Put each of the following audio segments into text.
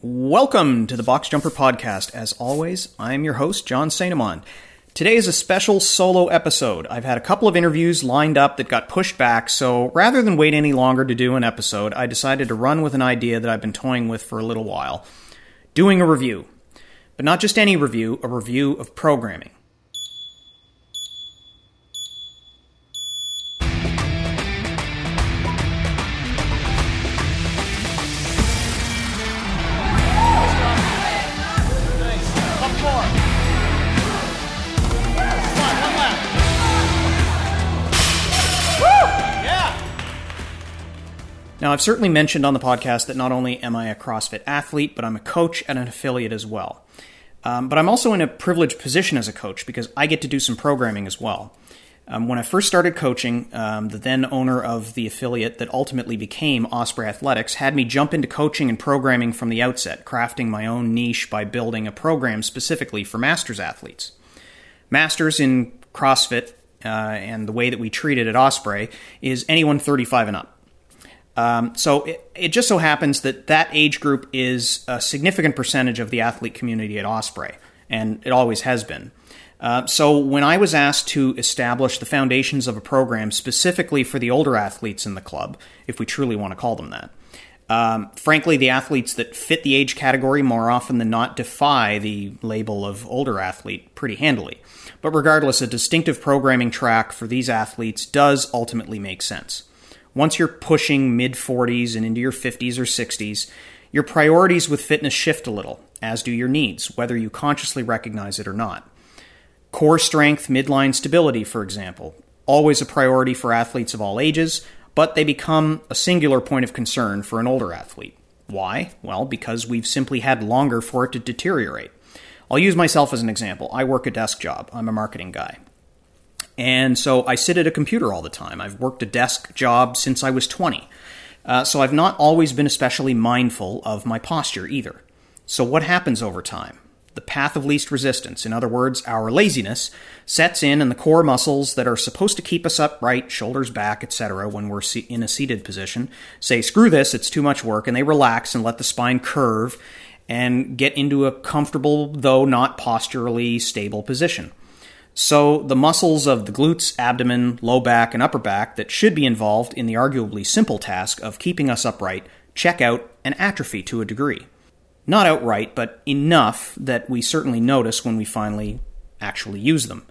Welcome to the Box Jumper Podcast. As always, I'm your host, Jean St-Amand. Today is a special solo episode. I've had a couple of interviews lined up that got pushed back, so rather than wait any longer to do an episode, I decided to run with an idea that I've been toying with for a little while doing a review. But not just any review, a review of programming. I've certainly mentioned on the podcast that not only am I a CrossFit athlete, but I'm a coach and an affiliate as well. Um, but I'm also in a privileged position as a coach because I get to do some programming as well. Um, when I first started coaching, um, the then owner of the affiliate that ultimately became Osprey Athletics had me jump into coaching and programming from the outset, crafting my own niche by building a program specifically for masters athletes. Masters in CrossFit uh, and the way that we treat it at Osprey is anyone 35 and up. Um, so it, it, just so happens that that age group is a significant percentage of the athlete community at Osprey, and it always has been. Uh, so when I was asked to establish the foundations of a program specifically for the older athletes in the club, if we truly want to call them that, um, frankly, the athletes that fit the age category more often than not defy the label of older athlete pretty handily. But regardless, a distinctive programming track for these athletes does ultimately make sense once you're pushing mid 40s and into your 50s or 60s, your priorities with fitness shift a little, as do your needs, whether you consciously recognize it or not. Core strength, midline stability, for example, always a priority for athletes of all ages, but they become a singular point of concern for an older athlete. Why? Well, because we've simply had longer for it to deteriorate. I'll use myself as an example. I work a desk job, I'm a marketing guy. And so I sit at a computer all the time. I've worked a desk job since I was 20. Uh, so I've not always been especially mindful of my posture either. So what happens over time? The path of least resistance, in other words, our laziness, sets in and the core muscles that are supposed to keep us upright, shoulders back, etc., when we're in a seated position, say, screw this, it's too much work, and they relax and let the spine curve and get into a comfortable, though not posturally stable position. So, the muscles of the glutes, abdomen, low back, and upper back that should be involved in the arguably simple task of keeping us upright check out and atrophy to a degree. Not outright, but enough that we certainly notice when we finally actually use them.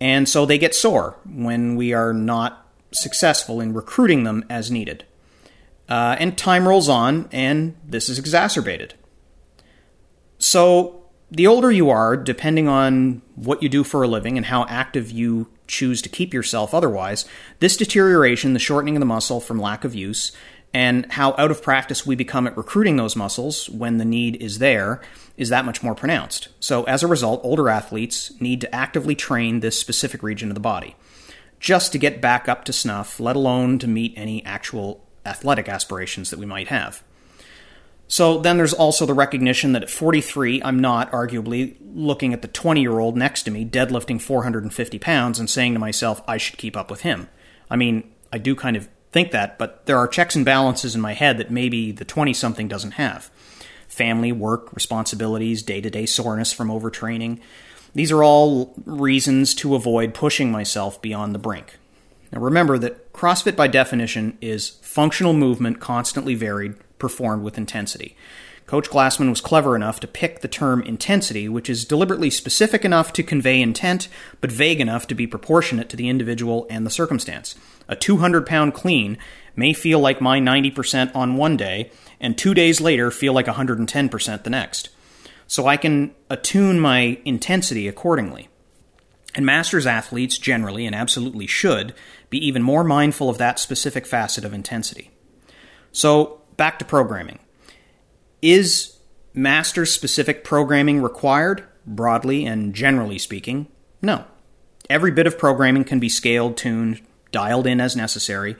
And so they get sore when we are not successful in recruiting them as needed. Uh, and time rolls on, and this is exacerbated. So, the older you are, depending on what you do for a living and how active you choose to keep yourself otherwise, this deterioration, the shortening of the muscle from lack of use, and how out of practice we become at recruiting those muscles when the need is there is that much more pronounced. So, as a result, older athletes need to actively train this specific region of the body just to get back up to snuff, let alone to meet any actual athletic aspirations that we might have. So then there's also the recognition that at 43, I'm not, arguably, looking at the 20 year old next to me deadlifting 450 pounds and saying to myself, I should keep up with him. I mean, I do kind of think that, but there are checks and balances in my head that maybe the 20 something doesn't have. Family, work, responsibilities, day to day soreness from overtraining. These are all reasons to avoid pushing myself beyond the brink. Now remember that CrossFit by definition is functional movement constantly varied performed with intensity. Coach Glassman was clever enough to pick the term intensity, which is deliberately specific enough to convey intent, but vague enough to be proportionate to the individual and the circumstance. A 200 pound clean may feel like my 90% on one day, and two days later feel like 110% the next. So I can attune my intensity accordingly. And masters athletes generally and absolutely should be even more mindful of that specific facet of intensity. So, back to programming. Is master specific programming required, broadly and generally speaking? No. Every bit of programming can be scaled, tuned, dialed in as necessary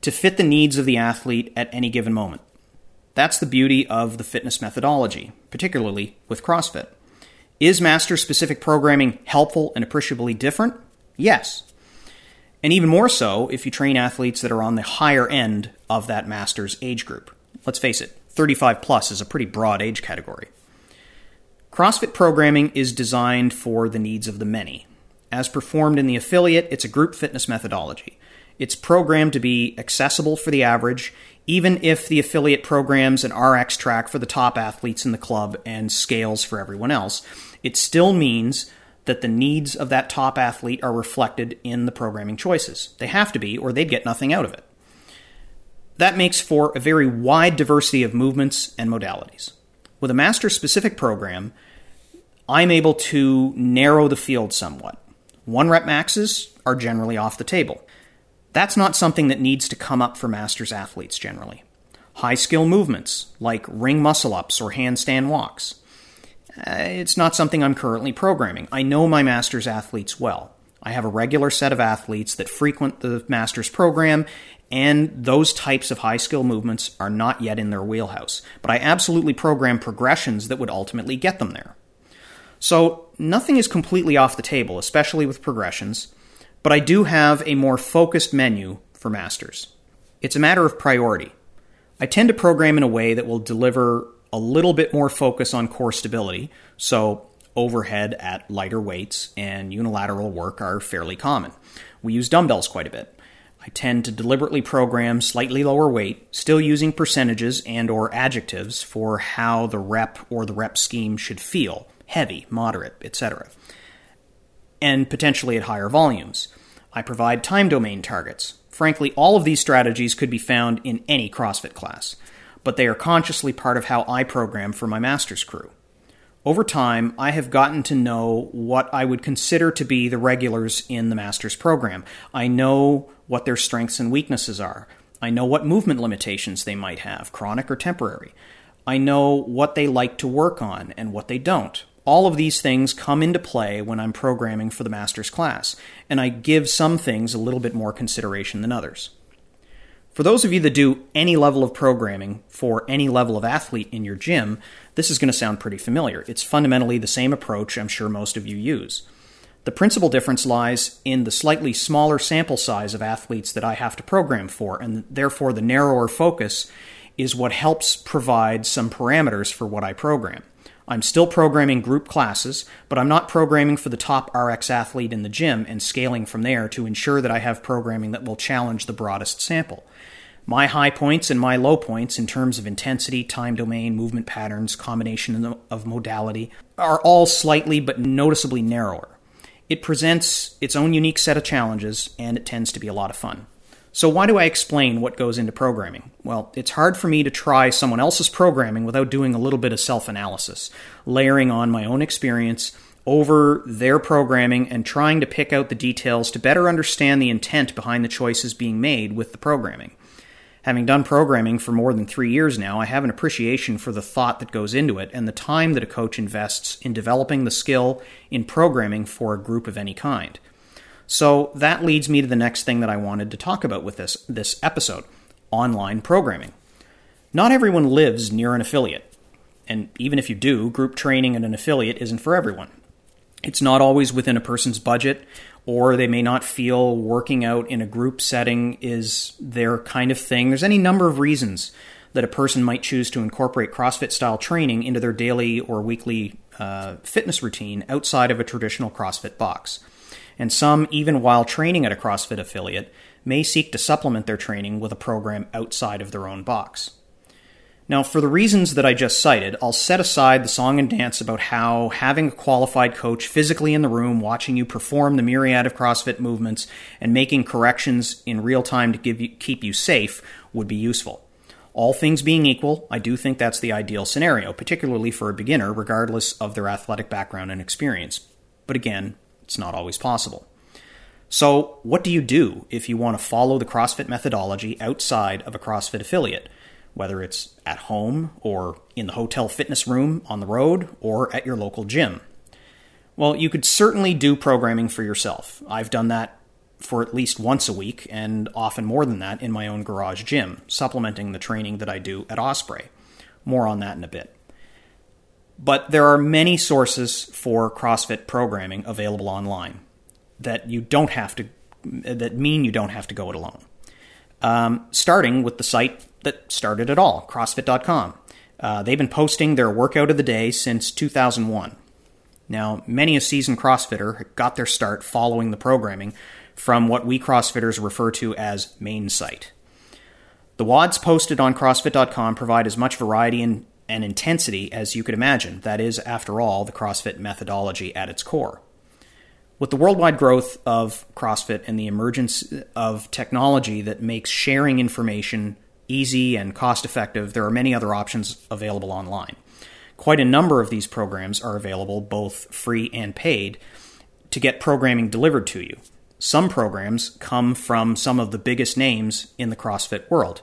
to fit the needs of the athlete at any given moment. That's the beauty of the fitness methodology, particularly with CrossFit. Is master specific programming helpful and appreciably different? Yes. And even more so if you train athletes that are on the higher end of that master's age group. Let's face it, 35 plus is a pretty broad age category. CrossFit programming is designed for the needs of the many. As performed in the affiliate, it's a group fitness methodology. It's programmed to be accessible for the average, even if the affiliate programs an RX track for the top athletes in the club and scales for everyone else. It still means that the needs of that top athlete are reflected in the programming choices. They have to be, or they'd get nothing out of it. That makes for a very wide diversity of movements and modalities. With a master specific program, I'm able to narrow the field somewhat. One rep maxes are generally off the table. That's not something that needs to come up for masters athletes generally. High skill movements, like ring muscle ups or handstand walks. Uh, it's not something I'm currently programming. I know my masters athletes well. I have a regular set of athletes that frequent the master's program, and those types of high skill movements are not yet in their wheelhouse. But I absolutely program progressions that would ultimately get them there. So nothing is completely off the table, especially with progressions, but I do have a more focused menu for masters. It's a matter of priority. I tend to program in a way that will deliver a little bit more focus on core stability, so overhead at lighter weights and unilateral work are fairly common. We use dumbbells quite a bit. I tend to deliberately program slightly lower weight, still using percentages and or adjectives for how the rep or the rep scheme should feel heavy, moderate, etc. And potentially at higher volumes. I provide time domain targets. Frankly, all of these strategies could be found in any CrossFit class, but they are consciously part of how I program for my master's crew. Over time, I have gotten to know what I would consider to be the regulars in the master's program. I know what their strengths and weaknesses are. I know what movement limitations they might have, chronic or temporary. I know what they like to work on and what they don't. All of these things come into play when I'm programming for the master's class, and I give some things a little bit more consideration than others. For those of you that do any level of programming for any level of athlete in your gym, this is going to sound pretty familiar. It's fundamentally the same approach I'm sure most of you use. The principal difference lies in the slightly smaller sample size of athletes that I have to program for, and therefore the narrower focus is what helps provide some parameters for what I program. I'm still programming group classes, but I'm not programming for the top RX athlete in the gym and scaling from there to ensure that I have programming that will challenge the broadest sample. My high points and my low points in terms of intensity, time domain, movement patterns, combination of modality are all slightly but noticeably narrower. It presents its own unique set of challenges, and it tends to be a lot of fun. So, why do I explain what goes into programming? Well, it's hard for me to try someone else's programming without doing a little bit of self analysis, layering on my own experience over their programming and trying to pick out the details to better understand the intent behind the choices being made with the programming. Having done programming for more than three years now, I have an appreciation for the thought that goes into it and the time that a coach invests in developing the skill in programming for a group of any kind. So that leads me to the next thing that I wanted to talk about with this, this episode online programming. Not everyone lives near an affiliate. And even if you do, group training at an affiliate isn't for everyone. It's not always within a person's budget, or they may not feel working out in a group setting is their kind of thing. There's any number of reasons that a person might choose to incorporate CrossFit style training into their daily or weekly uh, fitness routine outside of a traditional CrossFit box and some, even while training at a CrossFit affiliate, may seek to supplement their training with a program outside of their own box. Now, for the reasons that I just cited, I'll set aside the song and dance about how having a qualified coach physically in the room watching you perform the myriad of CrossFit movements and making corrections in real time to you, keep you safe would be useful. All things being equal, I do think that's the ideal scenario, particularly for a beginner, regardless of their athletic background and experience. But again, it's not always possible. So, what do you do if you want to follow the CrossFit methodology outside of a CrossFit affiliate, whether it's at home or in the hotel fitness room on the road or at your local gym? Well, you could certainly do programming for yourself. I've done that for at least once a week and often more than that in my own garage gym, supplementing the training that I do at Osprey. More on that in a bit. But there are many sources for CrossFit programming available online that you don't have to, that mean you don't have to go it alone. Um, starting with the site that started it all, CrossFit.com. Uh, they've been posting their workout of the day since 2001. Now, many a seasoned CrossFitter got their start following the programming from what we CrossFitters refer to as main site. The WODs posted on CrossFit.com provide as much variety and, and intensity as you could imagine. That is, after all, the CrossFit methodology at its core. With the worldwide growth of CrossFit and the emergence of technology that makes sharing information easy and cost effective, there are many other options available online. Quite a number of these programs are available, both free and paid, to get programming delivered to you. Some programs come from some of the biggest names in the CrossFit world.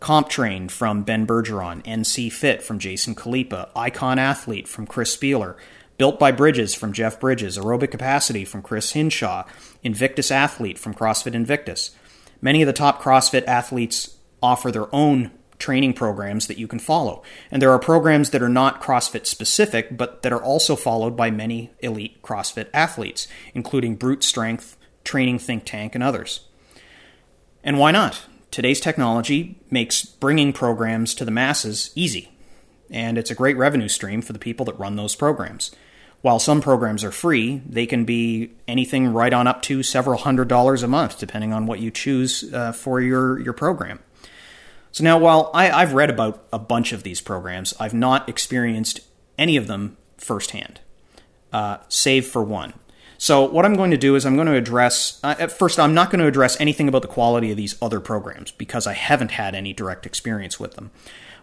CompTrain from Ben Bergeron, NCFIT from Jason Khalipa, Icon Athlete from Chris Spealler, Built by Bridges from Jeff Bridges, Aerobic Capacity from Chris Hinshaw, Invictus Athlete from CrossFit Invictus. Many of the top CrossFit athletes offer their own training programs that you can follow. And there are programs that are not CrossFit specific, but that are also followed by many elite CrossFit athletes, including Brute Strength, Training Think Tank, and others. And why not? Today's technology makes bringing programs to the masses easy, and it's a great revenue stream for the people that run those programs. While some programs are free, they can be anything right on up to several hundred dollars a month, depending on what you choose uh, for your, your program. So now, while I, I've read about a bunch of these programs, I've not experienced any of them firsthand, uh, save for one. So, what I'm going to do is I'm going to address, uh, at first, I'm not going to address anything about the quality of these other programs because I haven't had any direct experience with them.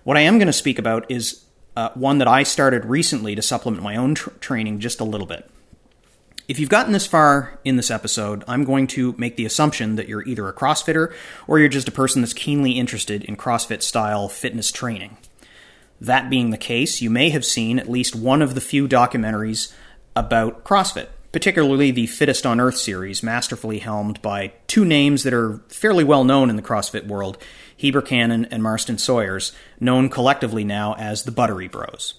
What I am going to speak about is uh, one that I started recently to supplement my own tr- training just a little bit. If you've gotten this far in this episode, I'm going to make the assumption that you're either a CrossFitter or you're just a person that's keenly interested in CrossFit style fitness training. That being the case, you may have seen at least one of the few documentaries about CrossFit, particularly the Fittest on Earth series, masterfully helmed by two names that are fairly well known in the CrossFit world Heber Cannon and Marston Sawyers, known collectively now as the Buttery Bros.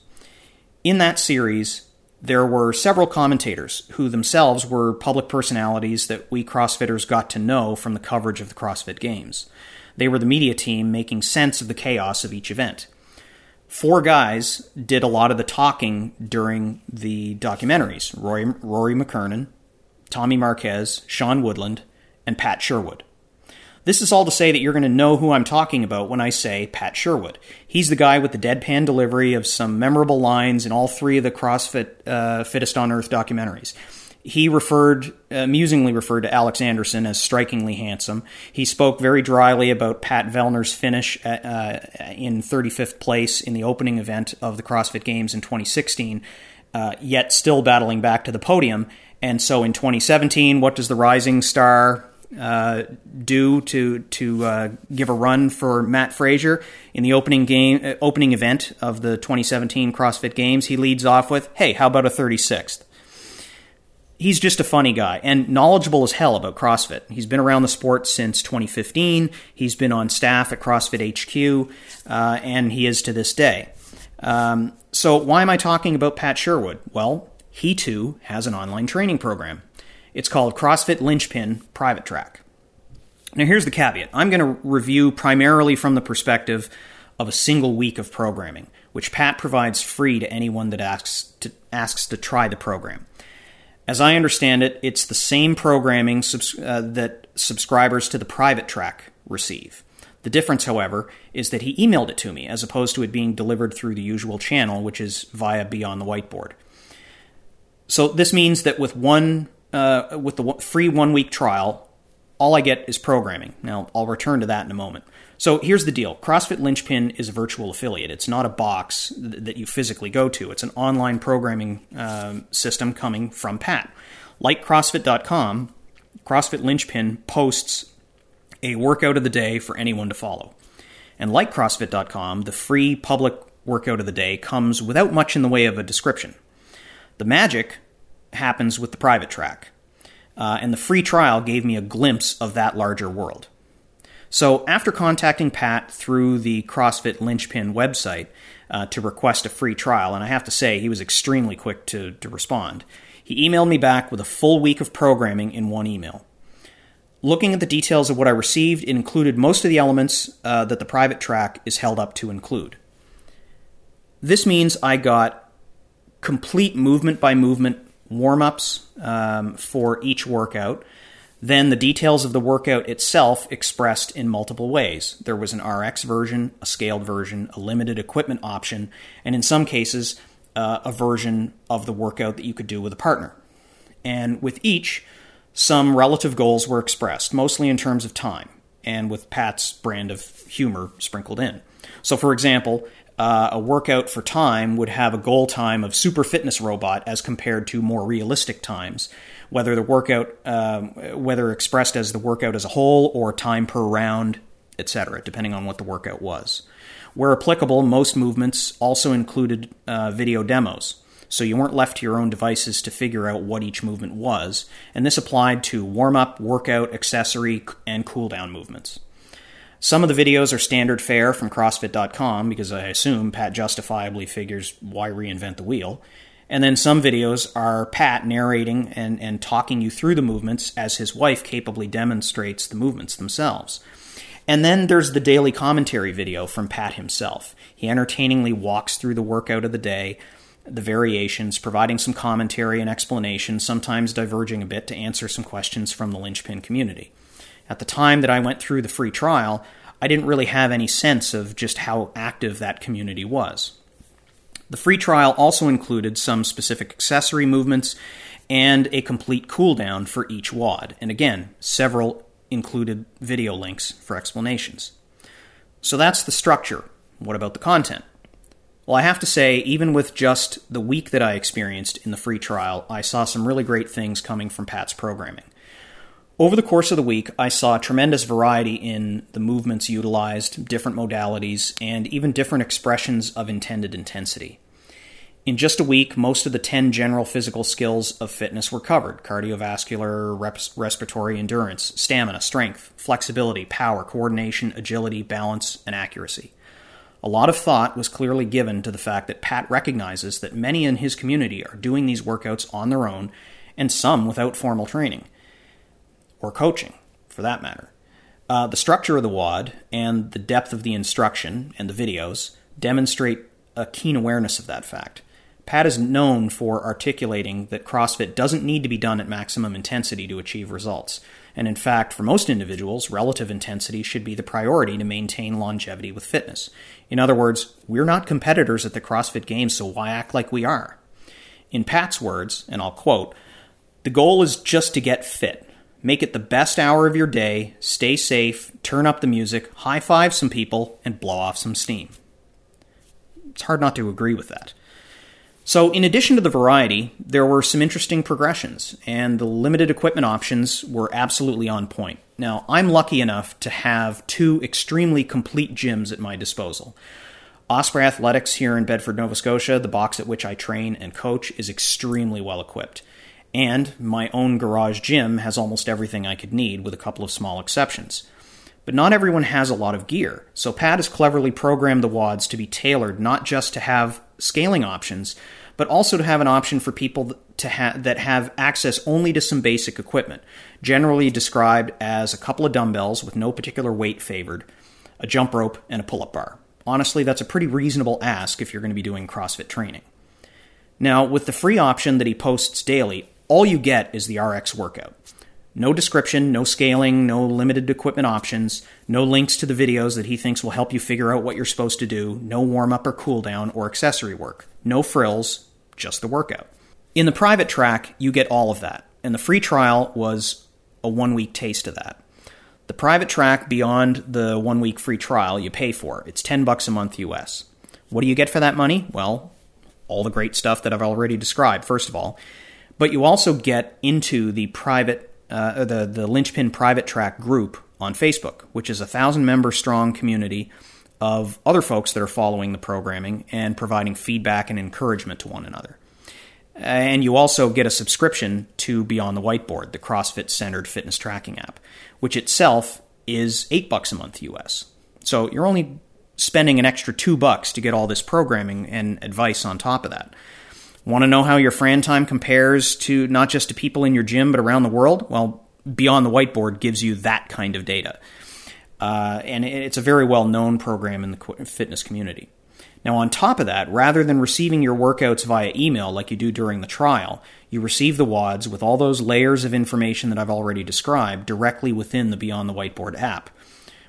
In that series, there were several commentators who themselves were public personalities that we CrossFitters got to know from the coverage of the CrossFit Games. They were the media team making sense of the chaos of each event. Four guys did a lot of the talking during the documentaries Rory, Rory McKernan, Tommy Marquez, Sean Woodland, and Pat Sherwood. This is all to say that you're going to know who I'm talking about when I say Pat Sherwood. He's the guy with the deadpan delivery of some memorable lines in all three of the CrossFit uh, Fittest on Earth documentaries. He referred, amusingly referred to Alex Anderson as strikingly handsome. He spoke very dryly about Pat Vellner's finish at, uh, in 35th place in the opening event of the CrossFit Games in 2016, uh, yet still battling back to the podium. And so in 2017, what does the rising star uh, do to to uh, give a run for Matt Fraser in the opening game uh, opening event of the 2017 CrossFit Games. He leads off with, "Hey, how about a 36th?" He's just a funny guy and knowledgeable as hell about CrossFit. He's been around the sport since 2015. He's been on staff at CrossFit HQ, uh, and he is to this day. Um, so, why am I talking about Pat Sherwood? Well, he too has an online training program. It's called CrossFit Linchpin Private Track. Now, here's the caveat I'm going to review primarily from the perspective of a single week of programming, which Pat provides free to anyone that asks to, asks to try the program. As I understand it, it's the same programming subs- uh, that subscribers to the private track receive. The difference, however, is that he emailed it to me as opposed to it being delivered through the usual channel, which is via Beyond the Whiteboard. So this means that with one uh, with the free one week trial, all I get is programming. Now, I'll return to that in a moment. So here's the deal CrossFit Linchpin is a virtual affiliate. It's not a box that you physically go to, it's an online programming um, system coming from Pat. Like CrossFit.com, CrossFit Linchpin posts a workout of the day for anyone to follow. And like CrossFit.com, the free public workout of the day comes without much in the way of a description. The magic happens with the private track. Uh, and the free trial gave me a glimpse of that larger world. So, after contacting Pat through the CrossFit Linchpin website uh, to request a free trial, and I have to say, he was extremely quick to, to respond, he emailed me back with a full week of programming in one email. Looking at the details of what I received, it included most of the elements uh, that the private track is held up to include. This means I got complete movement by movement warm ups um, for each workout. Then the details of the workout itself expressed in multiple ways. There was an RX version, a scaled version, a limited equipment option, and in some cases, uh, a version of the workout that you could do with a partner. And with each, some relative goals were expressed, mostly in terms of time, and with Pat's brand of humor sprinkled in. So, for example, uh, a workout for time would have a goal time of super fitness robot as compared to more realistic times, whether the workout, um, whether expressed as the workout as a whole or time per round, etc., depending on what the workout was. Where applicable, most movements also included uh, video demos, so you weren't left to your own devices to figure out what each movement was, and this applied to warm up, workout, accessory, and cool down movements. Some of the videos are standard fare from CrossFit.com because I assume Pat justifiably figures why reinvent the wheel. And then some videos are Pat narrating and, and talking you through the movements as his wife capably demonstrates the movements themselves. And then there's the daily commentary video from Pat himself. He entertainingly walks through the workout of the day, the variations, providing some commentary and explanation, sometimes diverging a bit to answer some questions from the linchpin community. At the time that I went through the free trial, I didn't really have any sense of just how active that community was. The free trial also included some specific accessory movements and a complete cooldown for each WOD, and again, several included video links for explanations. So that's the structure. What about the content? Well, I have to say, even with just the week that I experienced in the free trial, I saw some really great things coming from Pat's programming. Over the course of the week, I saw tremendous variety in the movements utilized, different modalities, and even different expressions of intended intensity. In just a week, most of the 10 general physical skills of fitness were covered cardiovascular, respiratory endurance, stamina, strength, flexibility, power, coordination, agility, balance, and accuracy. A lot of thought was clearly given to the fact that Pat recognizes that many in his community are doing these workouts on their own, and some without formal training, or coaching, for that matter. Uh, the structure of the WOD and the depth of the instruction and the videos demonstrate a keen awareness of that fact. Pat is known for articulating that CrossFit doesn't need to be done at maximum intensity to achieve results. And in fact, for most individuals, relative intensity should be the priority to maintain longevity with fitness. In other words, we're not competitors at the CrossFit Games, so why act like we are? In Pat's words, and I'll quote, the goal is just to get fit. Make it the best hour of your day, stay safe, turn up the music, high five some people, and blow off some steam. It's hard not to agree with that. So, in addition to the variety, there were some interesting progressions, and the limited equipment options were absolutely on point. Now, I'm lucky enough to have two extremely complete gyms at my disposal. Osprey Athletics here in Bedford, Nova Scotia, the box at which I train and coach, is extremely well equipped. And my own garage gym has almost everything I could need, with a couple of small exceptions. But not everyone has a lot of gear, so Pat has cleverly programmed the WODs to be tailored not just to have scaling options, but also to have an option for people to ha- that have access only to some basic equipment, generally described as a couple of dumbbells with no particular weight favored, a jump rope, and a pull up bar. Honestly, that's a pretty reasonable ask if you're going to be doing CrossFit training. Now, with the free option that he posts daily, all you get is the RX workout. No description, no scaling, no limited equipment options, no links to the videos that he thinks will help you figure out what you're supposed to do, no warm up or cool down or accessory work, no frills, just the workout. In the private track, you get all of that, and the free trial was a one week taste of that. The private track beyond the one week free trial you pay for. It's 10 bucks a month US. What do you get for that money? Well, all the great stuff that I've already described, first of all. But you also get into the private uh, the the Linchpin Private Track group on Facebook, which is a thousand member strong community of other folks that are following the programming and providing feedback and encouragement to one another. And you also get a subscription to Beyond the Whiteboard, the CrossFit centered fitness tracking app, which itself is eight bucks a month US. So you're only spending an extra two bucks to get all this programming and advice on top of that. Want to know how your Fran time compares to not just to people in your gym, but around the world? Well, Beyond the Whiteboard gives you that kind of data. Uh, and it's a very well known program in the fitness community. Now, on top of that, rather than receiving your workouts via email like you do during the trial, you receive the WODs with all those layers of information that I've already described directly within the Beyond the Whiteboard app,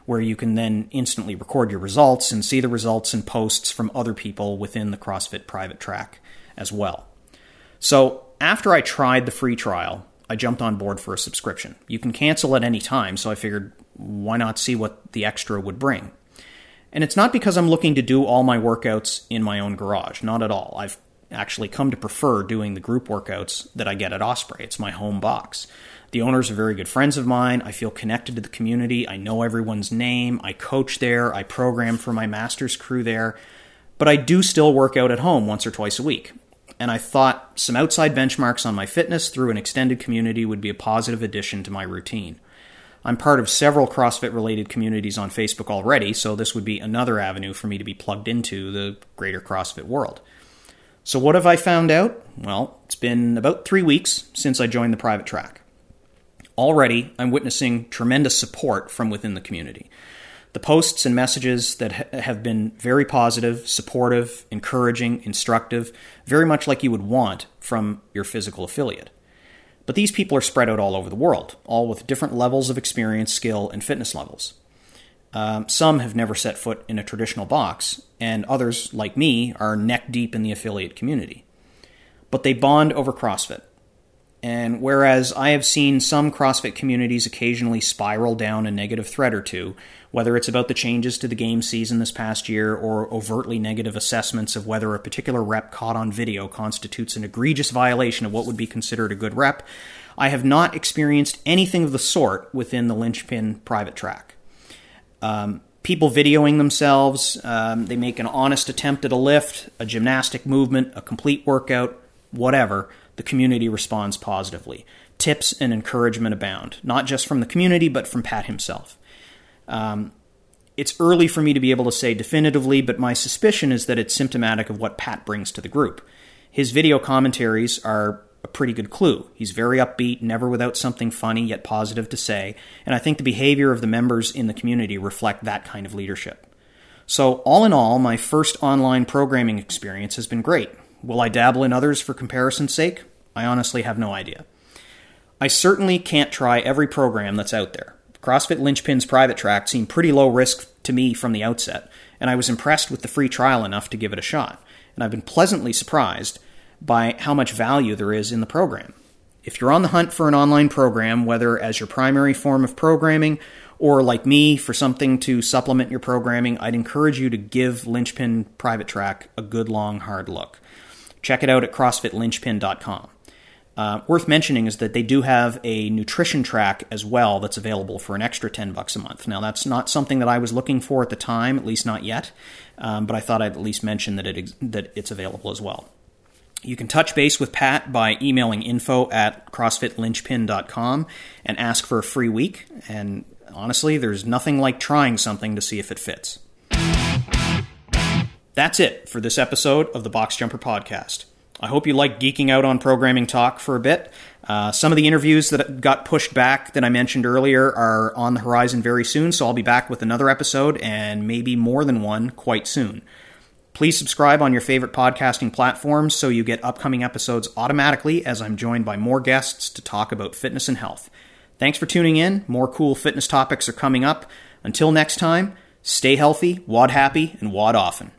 where you can then instantly record your results and see the results and posts from other people within the CrossFit private track as well. So, after I tried the free trial, I jumped on board for a subscription. You can cancel at any time, so I figured why not see what the extra would bring? And it's not because I'm looking to do all my workouts in my own garage, not at all. I've actually come to prefer doing the group workouts that I get at Osprey. It's my home box. The owners are very good friends of mine. I feel connected to the community. I know everyone's name. I coach there. I program for my master's crew there. But I do still work out at home once or twice a week. And I thought some outside benchmarks on my fitness through an extended community would be a positive addition to my routine. I'm part of several CrossFit related communities on Facebook already, so this would be another avenue for me to be plugged into the greater CrossFit world. So, what have I found out? Well, it's been about three weeks since I joined the private track. Already, I'm witnessing tremendous support from within the community. The posts and messages that ha- have been very positive, supportive, encouraging, instructive, very much like you would want from your physical affiliate. But these people are spread out all over the world, all with different levels of experience, skill, and fitness levels. Um, some have never set foot in a traditional box, and others, like me, are neck deep in the affiliate community. But they bond over CrossFit. And whereas I have seen some CrossFit communities occasionally spiral down a negative thread or two, whether it's about the changes to the game season this past year or overtly negative assessments of whether a particular rep caught on video constitutes an egregious violation of what would be considered a good rep, I have not experienced anything of the sort within the linchpin private track. Um, people videoing themselves, um, they make an honest attempt at a lift, a gymnastic movement, a complete workout, whatever, the community responds positively. Tips and encouragement abound, not just from the community, but from Pat himself. Um, it's early for me to be able to say definitively, but my suspicion is that it's symptomatic of what Pat brings to the group. His video commentaries are a pretty good clue. He's very upbeat, never without something funny yet positive to say, and I think the behavior of the members in the community reflect that kind of leadership. So, all in all, my first online programming experience has been great. Will I dabble in others for comparison's sake? I honestly have no idea. I certainly can't try every program that's out there. CrossFit Linchpin's private track seemed pretty low risk to me from the outset, and I was impressed with the free trial enough to give it a shot. And I've been pleasantly surprised by how much value there is in the program. If you're on the hunt for an online program, whether as your primary form of programming or like me for something to supplement your programming, I'd encourage you to give Linchpin Private Track a good long hard look. Check it out at CrossFitLinchpin.com. Uh, worth mentioning is that they do have a nutrition track as well that's available for an extra 10 bucks a month. Now, that's not something that I was looking for at the time, at least not yet, um, but I thought I'd at least mention that, it, that it's available as well. You can touch base with Pat by emailing info at crossfitlinchpin.com and ask for a free week. And honestly, there's nothing like trying something to see if it fits. That's it for this episode of the Box Jumper Podcast. I hope you like geeking out on programming talk for a bit. Uh, some of the interviews that got pushed back that I mentioned earlier are on the horizon very soon, so I'll be back with another episode and maybe more than one quite soon. Please subscribe on your favorite podcasting platforms so you get upcoming episodes automatically as I'm joined by more guests to talk about fitness and health. Thanks for tuning in. More cool fitness topics are coming up. Until next time, stay healthy, WOD happy, and WOD often.